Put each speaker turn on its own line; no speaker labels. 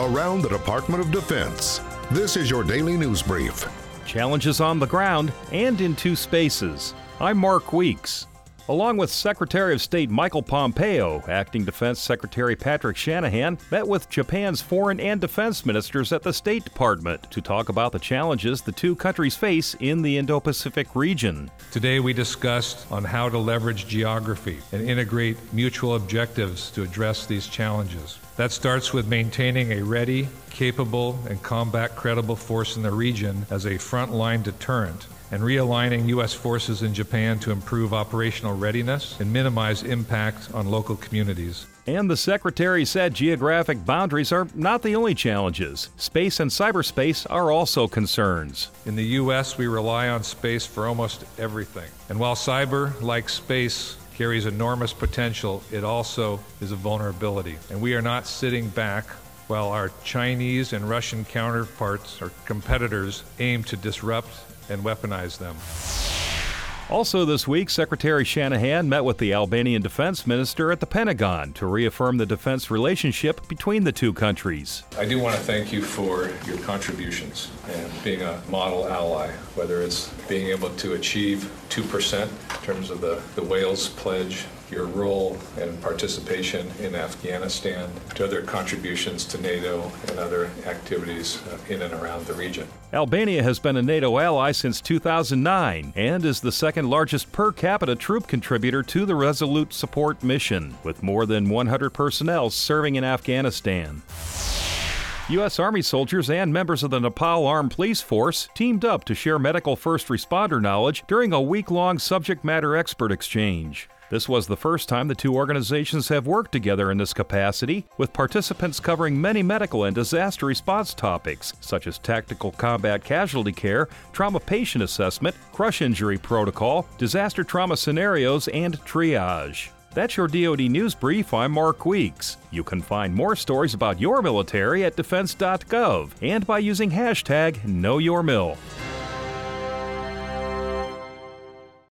around the Department of Defense. This is your daily news brief.
Challenges on the ground and in two spaces. I'm Mark Weeks. Along with Secretary of State Michael Pompeo, Acting Defense Secretary Patrick Shanahan met with Japan's foreign and defense ministers at the State Department to talk about the challenges the two countries face in the Indo Pacific region.
Today, we discussed on how to leverage geography and integrate mutual objectives to address these challenges. That starts with maintaining a ready, capable, and combat credible force in the region as a frontline deterrent and realigning U.S. forces in Japan to improve operational readiness and minimize impact on local communities.
And the Secretary said geographic boundaries are not the only challenges. Space and cyberspace are also concerns.
In the U.S., we rely on space for almost everything. And while cyber, like space, carries enormous potential, it also is a vulnerability. And we are not sitting back while our Chinese and Russian counterparts or competitors aim to disrupt and weaponize them.
Also, this week, Secretary Shanahan met with the Albanian defense minister at the Pentagon to reaffirm the defense relationship between the two countries.
I do want to thank you for your contributions and being a model ally, whether it's being able to achieve 2% in terms of the, the Wales pledge your role and participation in Afghanistan, to other contributions to NATO and other activities uh, in and around the region.
Albania has been a NATO ally since 2009 and is the second largest per capita troop contributor to the Resolute Support Mission, with more than 100 personnel serving in Afghanistan. U.S. Army soldiers and members of the Nepal Armed Police Force teamed up to share medical first responder knowledge during a week long subject matter expert exchange. This was the first time the two organizations have worked together in this capacity, with participants covering many medical and disaster response topics, such as tactical combat casualty care, trauma patient assessment, crush injury protocol, disaster trauma scenarios, and triage. That's your DoD News Brief. I'm Mark Weeks. You can find more stories about your military at defense.gov and by using hashtag KnowYourMil.